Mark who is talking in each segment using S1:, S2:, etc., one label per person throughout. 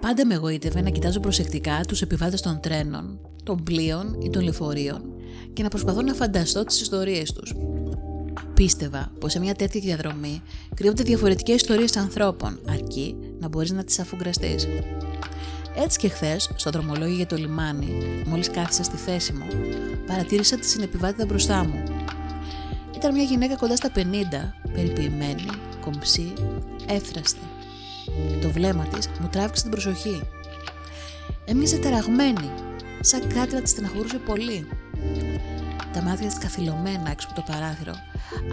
S1: Πάντα με εγωίτευε να κοιτάζω προσεκτικά τους επιβάτες των τρένων, των πλοίων ή των λεωφορείων και να προσπαθώ να φανταστώ τις ιστορίες τους. Πίστευα πως σε μια τέτοια διαδρομή κρύβονται διαφορετικές ιστορίες ανθρώπων, αρκεί να μπορείς να τις αφουγκραστείς. Έτσι και χθες, στο δρομολόγιο για το λιμάνι, μόλις κάθισα στη θέση μου, παρατήρησα τη συνεπιβάτητα μπροστά μου. Ήταν μια γυναίκα κοντά στα 50, περιποιημένη, κομψή, έφραστη. Το βλέμμα της μου τράβηξε την προσοχή. Έμοιαζε ταραγμένη, σαν κάτι να τη στεναχωρούσε πολύ. Τα μάτια της καθυλωμένα έξω από το παράθυρο,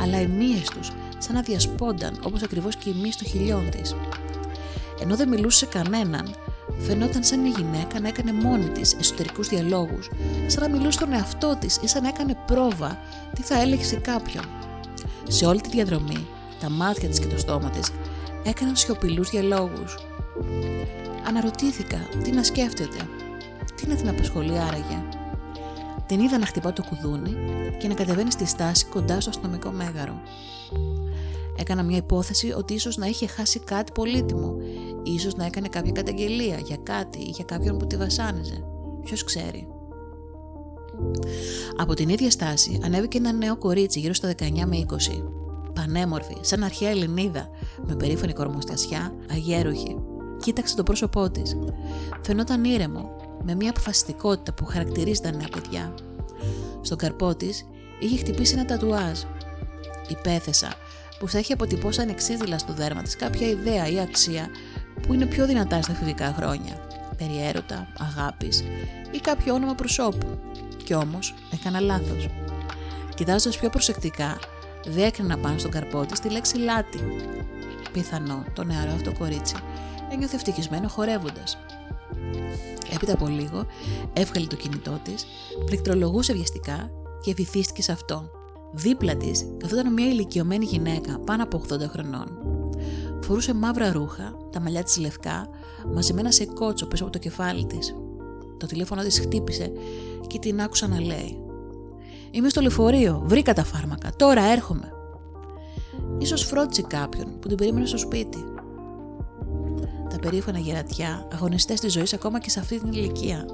S1: αλλά οι μύες τους σαν να διασπόνταν όπως ακριβώς και η μύε στο χιλιόν της. Ενώ δεν μιλούσε σε κανέναν, Φαινόταν σαν μια γυναίκα να έκανε μόνη της εσωτερικούς διαλόγους, σαν να μιλούσε στον εαυτό της ή σαν να έκανε πρόβα τι θα έλεγε σε κάποιον. Σε όλη τη διαδρομή, τα μάτια της και το στόμα της έκαναν σιωπηλούς διαλόγους. Αναρωτήθηκα τι να σκέφτεται, τι να την απασχολεί άραγε. Την είδα να χτυπά το κουδούνι και να κατεβαίνει στη στάση κοντά στο αστυνομικό μέγαρο. Έκανα μια υπόθεση ότι ίσως να είχε χάσει κάτι πολύτιμο, ίσως να έκανε κάποια καταγγελία για κάτι ή για κάποιον που τη βασάνιζε. Ποιος ξέρει. Από την ίδια στάση ανέβηκε ένα νέο κορίτσι γύρω στα 19 με 20. Πανέμορφη, σαν αρχαία Ελληνίδα, με περήφανη κορμοστασιά, αγέροχη. Κοίταξε το πρόσωπό της. Φαινόταν ήρεμο, με μια αποφασιστικότητα που χαρακτηρίζει τα νέα παιδιά. Στον καρπό της είχε χτυπήσει ένα τατουάζ. Υπέθεσα που θα έχει αποτυπώσει ανεξίδηλα στο δέρμα της κάποια ιδέα ή αξία που είναι πιο δυνατά στα εφηβικά χρόνια. Περί έρωτα, αγάπης ή κάποιο όνομα προσώπου. Κι όμως έκανα λάθος. Κοιτάζοντας πιο προσεκτικά, διέκρινα πάνω στον καρπό της τη λέξη λάτι. Πιθανό το νεαρό αυτό κορίτσι ένιωθε ευτυχισμένο χορεύοντας. Έπειτα από λίγο έβγαλε το κινητό της, πληκτρολογούσε βιαστικά και βυθίστηκε σε αυτό. Δίπλα της καθόταν μια ηλικιωμένη γυναίκα πάνω από 80 χρονών. Φορούσε μαύρα ρούχα, τα μαλλιά της λευκά, μαζεμένα σε κότσο πίσω από το κεφάλι της. Το τηλέφωνο της χτύπησε και την άκουσα να λέει: Είμαι στο λεωφορείο, βρήκα τα φάρμακα, τώρα έρχομαι. Ίσως φρόντισε κάποιον που την περίμενε στο σπίτι. Τα περήφανα γερατιά, αγωνιστές της ζωής ακόμα και σε αυτή την ηλικία.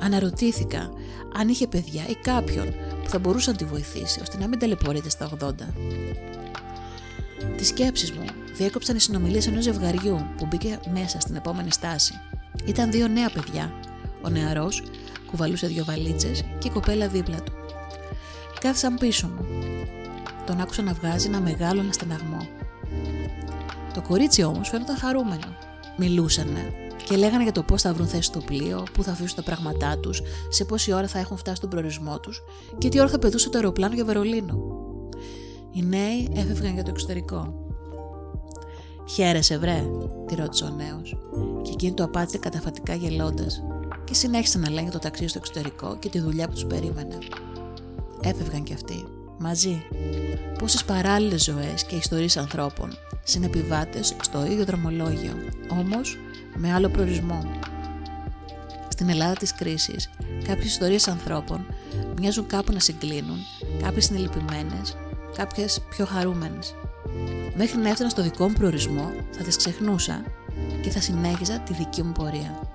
S1: Αναρωτήθηκα αν είχε παιδιά ή κάποιον που θα μπορούσε να τη βοηθήσει ώστε να μην ταλαιπωρείται στα 80. Τις σκέψεις μου διέκοψαν οι συνομιλίες ενός ζευγαριού που μπήκε μέσα στην επόμενη στάση. Ήταν δύο νέα παιδιά. Ο νεαρός κουβαλούσε δύο βαλίτσες και η κοπέλα δίπλα του. Κάθισαν πίσω μου. Τον άκουσα να βγάζει ένα μεγάλο αναστεναγμό. Το κορίτσι όμως φαίνονταν χαρούμενο. Μιλούσανε και λέγανε για το πώς θα βρουν θέση στο πλοίο, πού θα αφήσουν τα πράγματά τους, σε πόση ώρα θα έχουν φτάσει στον προορισμό τους και τι ώρα θα πετούσε το αεροπλάνο για Βερολίνο. Οι νέοι έφευγαν για το εξωτερικό. Χαίρεσαι, βρε, τη ρώτησε ο νέος, και εκείνη το απάντησε καταφατικά γελώντας, και συνέχισε να λένε το ταξίδι στο εξωτερικό και τη δουλειά που τους περίμενε. Έφευγαν κι αυτοί, μαζί. Πόσες παράλληλες ζωές και ιστορίες ανθρώπων, συνεπιβάτες στο ίδιο δρομολόγιο, όμως με άλλο προορισμό. Στην Ελλάδα της κρίσης, κάποιες ιστορίες ανθρώπων μοιάζουν κάπου να συγκλίνουν, κάποιες είναι λυπημένες, κάποιες πιο χαρούμενες. Μέχρι να έφτανα στο δικό μου προορισμό, θα τις ξεχνούσα και θα συνέχιζα τη δική μου πορεία.